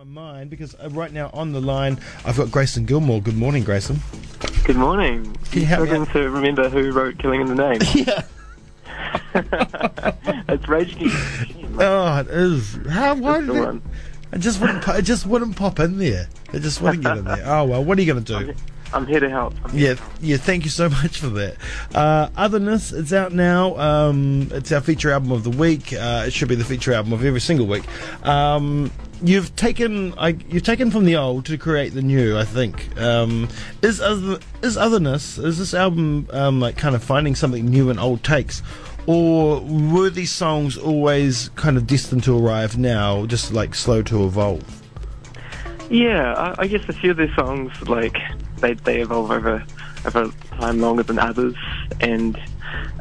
my mind because uh, right now on the line I've got Grayson Gilmore. Good morning, Grayson. Good morning. Can you help me struggling to remember who wrote "Killing in the Name"? Yeah. it's Rage Against the Machine. Oh, it is. How? Why that's did the it? one. It just wouldn't. It just wouldn't pop in there. It just wouldn't get in there. Oh well. What are you going to do? I'm here to help. Here Yeah, yeah. Thank you so much for that. Uh, Otherness, it's out now. Um, it's our feature album of the week. Uh, it should be the feature album of every single week. Um, you've taken, I, you've taken from the old to create the new. I think. Um, is other, is Otherness? Is this album um, like kind of finding something new in old takes? Or were these songs always kind of destined to arrive now, just like slow to evolve? Yeah, I, I guess a few of their songs, like they they evolve over over time longer than others, and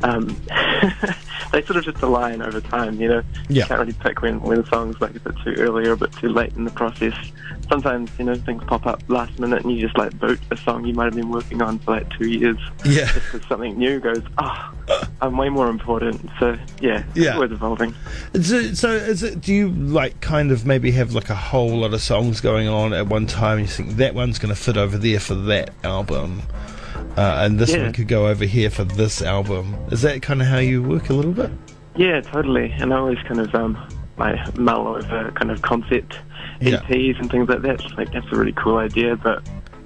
um, they sort of just align over time. You know, Yeah. you can't really pick when when songs like a bit too early or a bit too late in the process. Sometimes you know things pop up last minute, and you just like boot a song you might have been working on for like two years. Yeah. just because something new goes, oh, I'm way more important. So yeah, it's Yeah. always evolving. So, so is it? Do you like kind of maybe have like a whole lot of songs going on at one time? And you think that one's going to fit over there for that album, uh, and this Yeah. one could go over here for this album. Is that kind of how you work a little bit? Yeah, totally. And I always kind of um, like mull over kind of concept Yeah. EPs and things like that. Like that's a really cool idea, but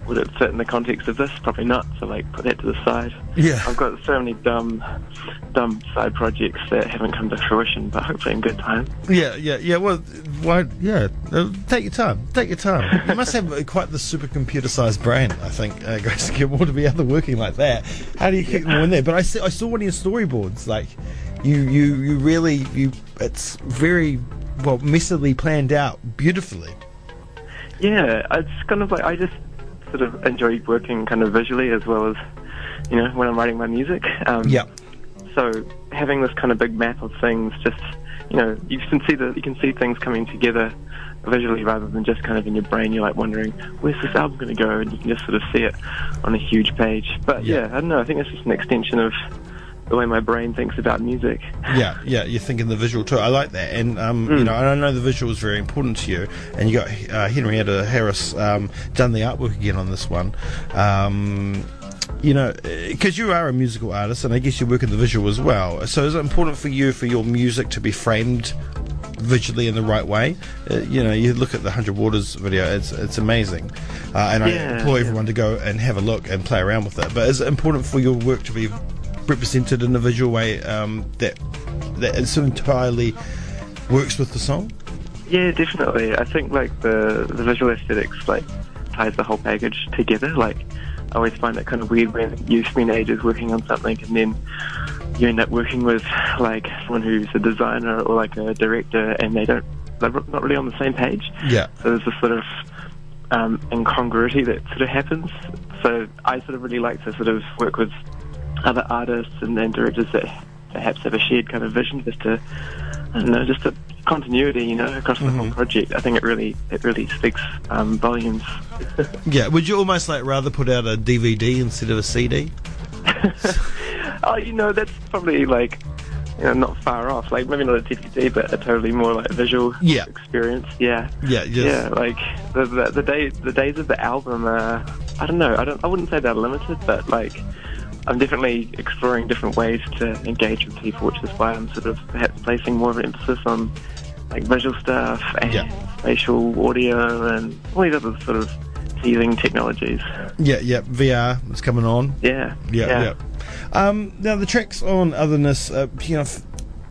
would it fit in the context of this? Probably not. So like put that to the side. Yeah. I've got so many dumb, dumb side projects that haven't come to fruition, but hopefully in good time. Yeah, yeah, yeah. Well, why? Yeah, uh, take your time. Take your time. You must have uh, quite the supercomputer-sized brain, I think, uh, Grayson Gilmore, to be able to working like that. How do you kick them in there? But I see, I saw one of your storyboards. Like, you, you, you really, you. It's very well, messily planned out, beautifully. Yeah, it's kind of like I just sort of enjoy working kind of visually as well as you know when I'm writing my music. Um, Yeah. So having this kind of big map of things, just you know, you can see the you can see things coming together visually rather than just kind of in your brain. You're like wondering where's this album going to go, and you can just sort of see it on a huge page. But Yeah. yeah, I don't know. I think it's just an extension of the way my brain thinks about music. Yeah, yeah, you're thinking the visual too. I like that, and um, you know, and I know the visual is very important to you. And you got uh, Henrietta Harris um, done the artwork again on this one. Um, you know, because you are a musical artist, and I guess you work in the visual as well. So, is it important for you for your music to be framed visually in the right way? Uh, you know, you look at the Hundred Waters video; it's it's amazing, uh, and I Yeah, implore yeah. everyone to go and have a look and play around with it. But is it important for your work to be represented in a visual way um, that that is entirely works with the song? Yeah, definitely. I think like the the visual aesthetics like ties the whole package together. Like I always find it kind of weird when you spend ages working on something and then you end up working with like someone who's a designer or like a director and they don't they're not really on the same page. Yeah, So there's this sort of um, incongruity that sort of happens. So I sort of really like to sort of work with other artists and, and directors that perhaps have a shared kind of vision, just to I don't know, just a continuity, you know, across the whole project. I think it really it really speaks um, volumes. yeah. Would you almost like rather put out a DVD instead of a CD? oh, you know, that's probably like you know not far off. Like maybe not a DVD, but a totally more like visual Yeah. experience. Yeah. Yeah, just, Yeah, like the, the the day the days of the album. Uh, I don't know. I don't. I wouldn't say they're limited, but like I'm definitely exploring different ways to engage with people, which is why I'm sort of perhaps placing more of an emphasis on like visual stuff and Yeah. spatial audio and all these other sort of teasing technologies. yeah, yeah. VR is coming on. Yeah. Yeah, yeah. Um, now the tracks on otherness, uh, you know, f-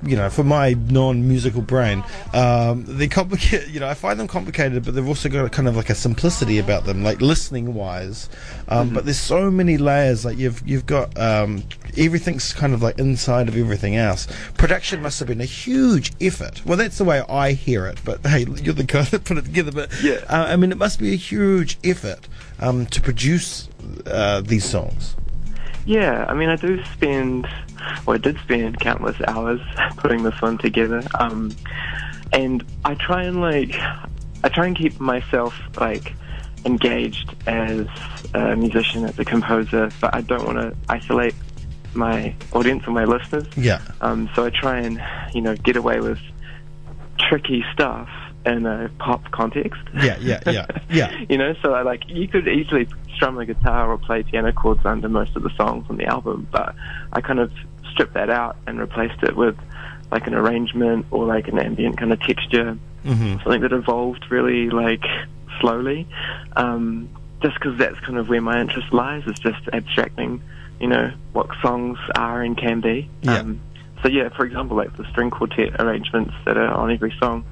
you know, for my non-musical brain, um, they complicate. You know, I find them complicated, but they've also got a kind of like a simplicity about them, like listening-wise. Um, But there's so many layers. Like you've you've got um, everything's kind of like inside of everything else. Production must have been a huge effort. Well, that's the way I hear it. But hey, you're the guy that put it together. But Yeah. uh, I mean, it must be a huge effort um, to produce uh, these songs. Yeah, I mean, I do spend, well, I did spend countless hours putting this one together. Um, and I try and like, I try and keep myself like engaged as a musician, as a composer, but I don't want to isolate my audience or my listeners. Yeah. Um, so I try and, you know, get away with tricky stuff, in a pop context. Yeah, yeah, yeah, yeah. you know, so I like you could easily strum a guitar or play piano chords under most of the songs on the album, but I kind of stripped that out and replaced it with like an arrangement or like an ambient kind of texture, hmm something that evolved really like slowly. Um, just because that's kind of where my interest lies is just abstracting, you know, what songs are and can be. Yeah. Um, so yeah, for example, like the string quartet arrangements that are on every song,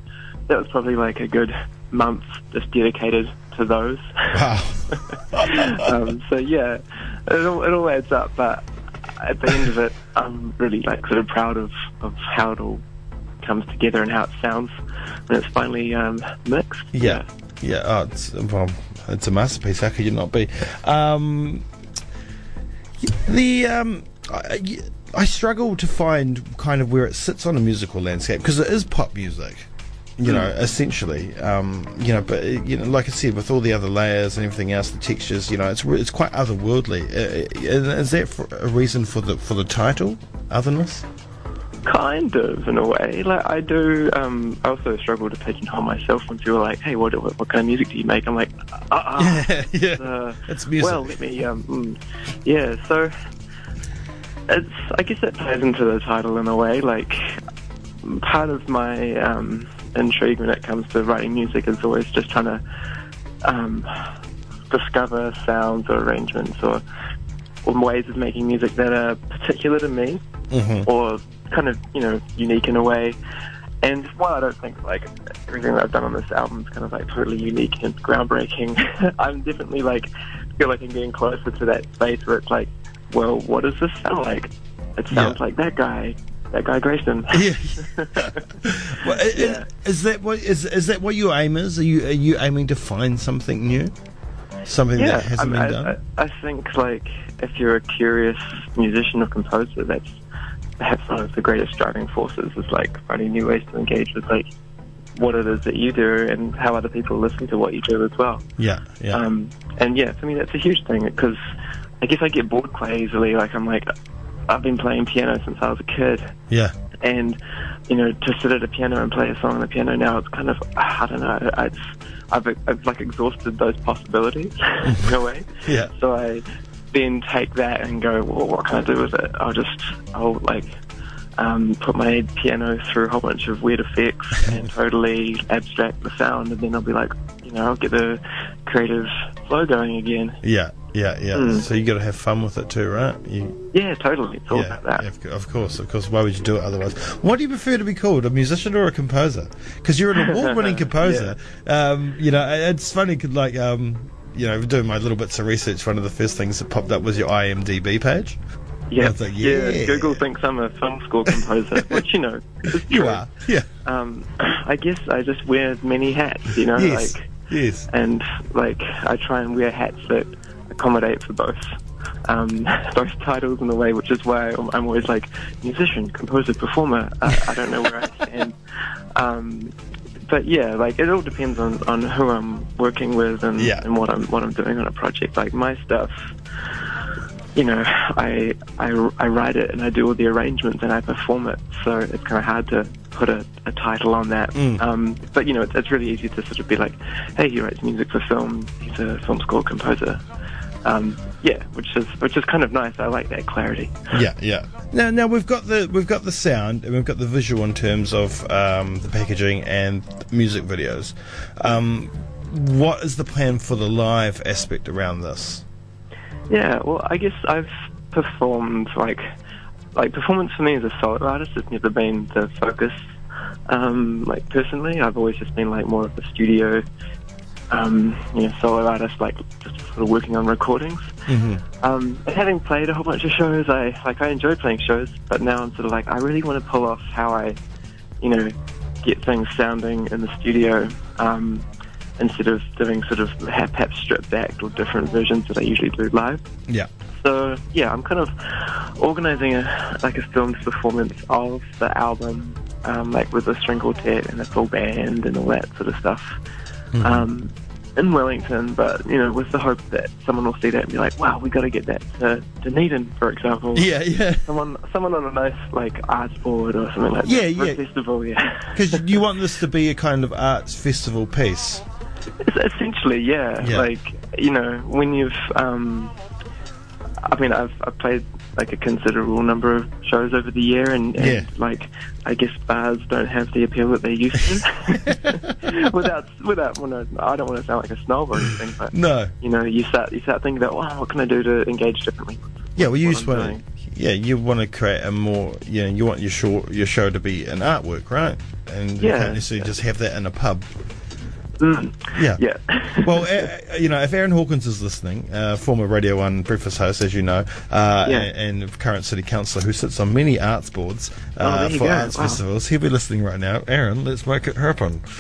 that was probably like a good month just dedicated to those. Wow. um, so yeah, it all, it all adds up. But at the end of it, I'm really like sort of proud of, of how it all comes together and how it sounds when it's finally um, mixed. Yeah, yeah. Oh, it's well, it's a masterpiece. How could you not be? Um, the um, I, I struggle to find kind of where it sits on a musical landscape because it is pop music. You know, essentially, um, you know, but uh, you know, like I said, with all the other layers and everything else, the textures, you know, it's it's quite otherworldly. Uh, uh, is that a reason for the for the title, otherness? Kind of, in a way. Like I do. Um, I also struggle to pigeonhole myself when people are like, "Hey, what what, what kind of music do you make?" I'm like, uh, uh, yeah, yeah. uh, it's music. Well, let me. Um, mm, yeah, so it's. I guess it plays into the title in a way. Like part of my um, intrigue when it comes to writing music is always just trying to um, discover sounds or arrangements or, or ways of making music that are particular to me hmm or kind of you know unique in a way. And while I don't think like everything that I've done on this album is kind of like totally unique and groundbreaking, I'm definitely like feel like I'm getting closer to that space where it's like, well, what does this sound like? It sounds Yeah. like that guy, that guy Grayson. Yeah. well, Yeah. is that what is is that what your aim is? Are you are you aiming to find something new, something yeah, that hasn't I, been I, done? I, I think like if you're a curious musician or composer, that's perhaps one of the greatest driving forces is like finding new ways to engage with like what it is that you do and how other people listen to what you do as well. yeah, yeah, Um, and yeah, for me that's a huge thing because I guess I get bored quite easily. Like I'm like, I've been playing piano since I was a kid, yeah, and you know, to sit at a piano and play a song on the piano now, it's kind of I don't know. It's I've, I've like exhausted those possibilities in a way. yeah, So I then take that and go, well, what can I do with it? I'll just, I'll like um, put my piano through a whole bunch of weird effects and totally abstract the sound, and then I'll be like, you know, I'll get the creative flow going again. yeah, yeah, yeah. Mm. So you got to have fun with it too, right? You, Yeah, totally. It's all yeah, about that. yeah, of, course, of course. Why would you do it otherwise? What do you prefer to be called, a musician or a composer? Because you're an award-winning composer. Um, you know, it's funny. like, um, you know, doing my little bits of research. One of the first things that popped up was your IMDb page. Yeah, like, yeah. Google thinks I'm a film score composer, which you know You are, yeah, Um, I guess I just wear many hats, you know, yes, like yes, and like I try and wear hats that accommodate for both um, both titles in a way, which is why I'm, always like musician, composer, performer. Uh, I don't know where I stand. Um, but yeah, like it all depends on, on who I'm working with and, Yeah. and what I'm what I'm doing on a project. Like my stuff, you know, I, I I write it and I do all the arrangements and I perform it. So it's kind of hard to put a, a title on that. Mm. Um, but you know, it's, it's really easy to sort of be like, hey, he writes music for film. He's a film score composer. Um, yeah, which is which is kind of nice. I like that clarity. yeah, yeah. Now, now we've got the we've got the sound and we've got the visual in terms of um, the packaging and music videos. Um, what is the plan for the live aspect around this? Yeah, well, I guess I've performed like like performance for me as a solo artist has never been the focus. Um, like personally, I've always just been like more of a studio, um, you know, solo artist, like just sort of working on recordings. Mm-hmm. Um, and having played a whole bunch of shows, I like I enjoy playing shows, but now I'm sort of like I really want to pull off how I, you know, get things sounding in the studio. Um, instead of doing sort of hap hap stripped back or different versions that I usually do live. Yeah, So yeah, I'm kind of organizing a like a filmed performance of the album, um, like with a string quartet and a full band and all that sort of stuff. Mhm. Um, in Wellington, but you know, with the hope that someone will see that and be like, "Wow, we got to get that to Dunedin, for example." Yeah, yeah. Someone, someone on a nice like arts board or something like Yeah, that. a yeah. Festival, yeah. Because you want this to be a kind of arts festival piece. It's essentially, yeah. Yeah. Like you know, when you've, um, I mean, I've I've played like a considerable number of shows over the year, and, and Yeah. like I guess bars don't have the appeal that they used to. without without, well, no, I don't want to sound like a snob or anything, but No. you know, you start you start thinking about, wow, what can I do to engage differently? Yeah, well, you just want to, yeah, you want to create a more, you know, you want your show, your show to be an artwork, right? And you Yeah. can't necessarily just have that in a pub. Mm. Yeah. Yeah. well, uh, you know, if Aaron Hawkins is listening, uh, former Radio 1 breakfast host, as you know, uh, Yeah. and, and current city councillor who sits on many arts boards Oh, uh, for go. arts Wow. festivals, he'll be listening right now. Aaron, let's make it happen.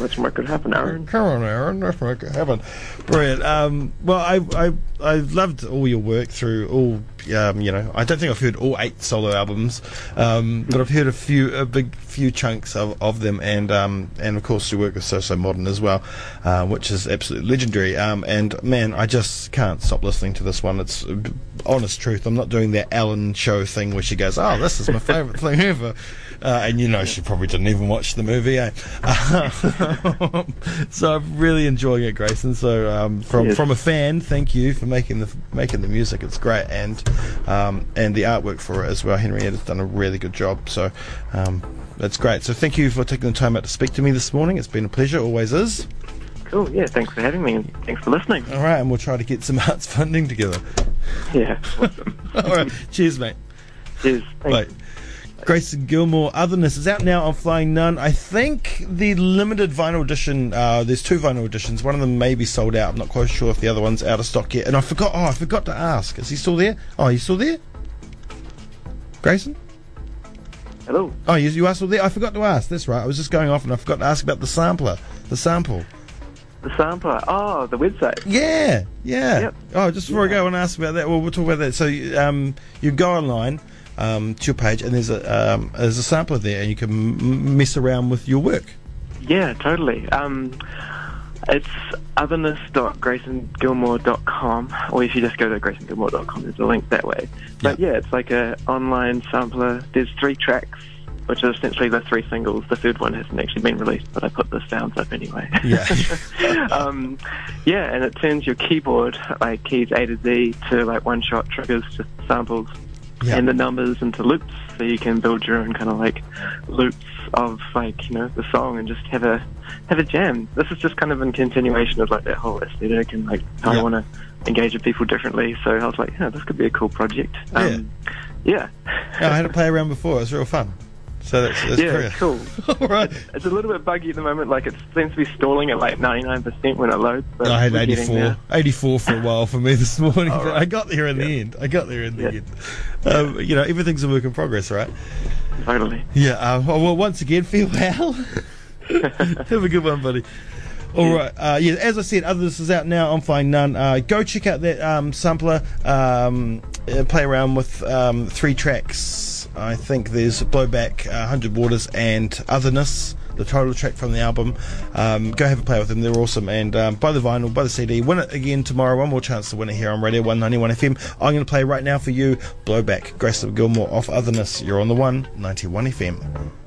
Much more could happen, Aaron. Come on, Aaron, let's make it happen. Brilliant. Um, well, I, I, I've loved all your work through all, um, you know, I don't think I've heard all eight solo albums, um, but I've heard a few, a big few chunks of, of them, and um, and of course your work with So So Modern as well, uh, which is absolutely legendary. Um, and man, I just can't stop listening to this one. It's honest truth. I'm not doing that Ellen show thing where she goes, "Oh, this is my favourite thing ever," uh, and you know she probably didn't even watch the movie. Eh? so I'm really enjoying it, Grayson. So um, from Yes. from a fan, thank you for making the making the music. It's great, and um, and the artwork for it as well. Henrietta's done a really good job. So um, that's great. So thank you for taking the time out to speak to me this morning. It's been a pleasure, always is. Cool. Yeah. Thanks for having me, and thanks for listening. All right, and we'll try to get some arts funding together. Yeah. Awesome. All right, cheers, mate. Cheers. Thanks. Bye. Grayson Gilmore, Otherness is out now on Flying Nun. I think the limited vinyl edition, uh, there's two vinyl editions. One of them may be sold out. I'm not quite sure if the other one's out of stock yet. And I forgot, oh, I forgot to ask. Is he still there? Oh, you still there? Grayson? Hello. Oh, you, you are still there? I forgot to ask. That's right. I was just going off and I forgot to ask about the sampler. The sample. The sampler. Oh, the website. Yeah, yeah. Yep. Oh, just before I go and ask about that, well, we'll talk about that. So, um, you go online um, to your page, and there's a um, there's a sampler there, and you can m- mess around with your work. Yeah, totally. Um, it's otherness.graysongilmore.com, or if you just go to graysongilmore.com, there's a link that way. But yeah, it's like a online sampler. There's three tracks, which are essentially the three singles. The third one hasn't actually been released, but I put the sounds up anyway. Yeah. um, yeah, and it turns your keyboard, like keys A to Z, to like one-shot triggers, just samples, Yeah. and the numbers into loops, so you can build your own kind of like loops of like you know the song and just have a have a jam. This is just kind of in continuation of like that whole aesthetic and like how Yeah. I want to engage with people differently. So I was like, yeah, this could be a cool project. Um, yeah, Yeah, I had to play around before. It was real fun. So that's, that's yeah, brilliant. cool. All right. It's a little bit buggy at the moment. Like it seems to be stalling at like 99% when it loads. But I had we're 84, 84 for a while for me this morning, right. I got there in the end. I got there in the Yeah. end. Um, you know, everything's a work in progress, right? Totally. Yeah. Uh, well, well, once again, feel well. Have a good one, buddy. All right. Uh, yeah, as I said, Otherness is out now on Flying Nun. Uh, go check out that um, sampler. Um, uh, play around with um, three tracks. I think there's Blowback, uh, Hundred Waters, and Otherness. The title track from the album. Um, go have a play with them; they're awesome. And um, buy the vinyl, buy the CD. Win it again tomorrow. One more chance to win it here on Radio 191 FM. I'm going to play right now for you. Blowback, Grayson Gilmore off Otherness. You're on the one 91 FM.